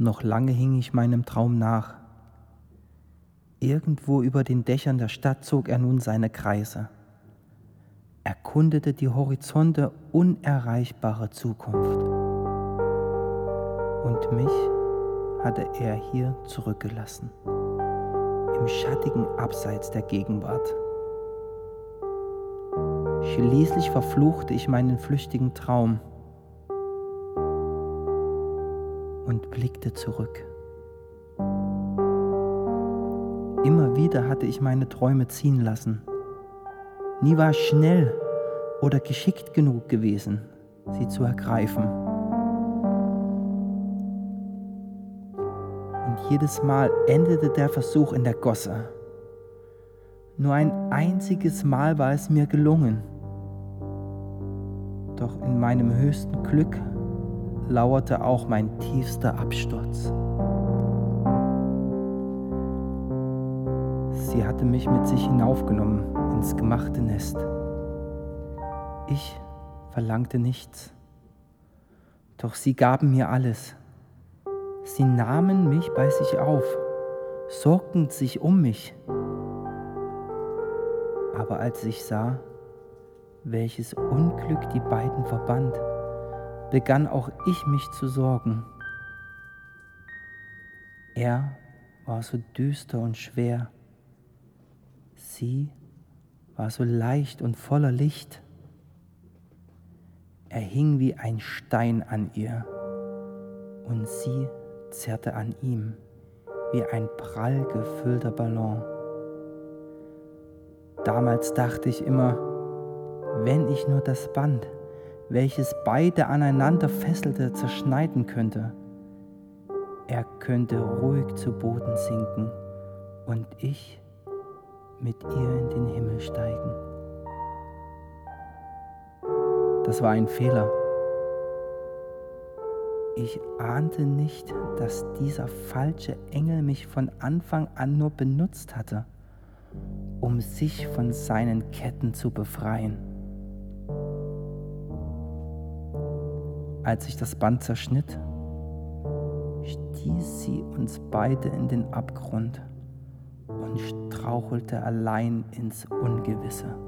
Noch lange hing ich meinem Traum nach. Irgendwo über den Dächern der Stadt zog er nun seine Kreise, erkundete die Horizonte unerreichbare Zukunft. Und mich hatte er hier zurückgelassen, im schattigen Abseits der Gegenwart. Schließlich verfluchte ich meinen flüchtigen Traum und blickte zurück. Immer wieder hatte ich meine Träume ziehen lassen. Nie war ich schnell oder geschickt genug gewesen, sie zu ergreifen. Und jedes Mal endete der Versuch in der Gosse. Nur ein einziges Mal war es mir gelungen. Doch in meinem höchsten Glück lauerte auch mein tiefster Absturz. Sie hatte mich mit sich hinaufgenommen ins gemachte Nest. Ich verlangte nichts, doch sie gaben mir alles. Sie nahmen mich bei sich auf, sorgten sich um mich. Aber als ich sah, welches Unglück die beiden verband, begann auch ich mich zu sorgen. Er war so düster und schwer, sie war so leicht und voller Licht. Er hing wie ein Stein an ihr und sie zerrte an ihm wie ein prall gefüllter Ballon. Damals dachte ich immer, wenn ich nur das Band welches beide aneinander fesselte, zerschneiden könnte. Er könnte ruhig zu Boden sinken und ich mit ihr in den Himmel steigen. Das war ein Fehler. Ich ahnte nicht, dass dieser falsche Engel mich von Anfang an nur benutzt hatte, um sich von seinen Ketten zu befreien. Als sich das Band zerschnitt, stieß sie uns beide in den Abgrund und strauchelte allein ins Ungewisse.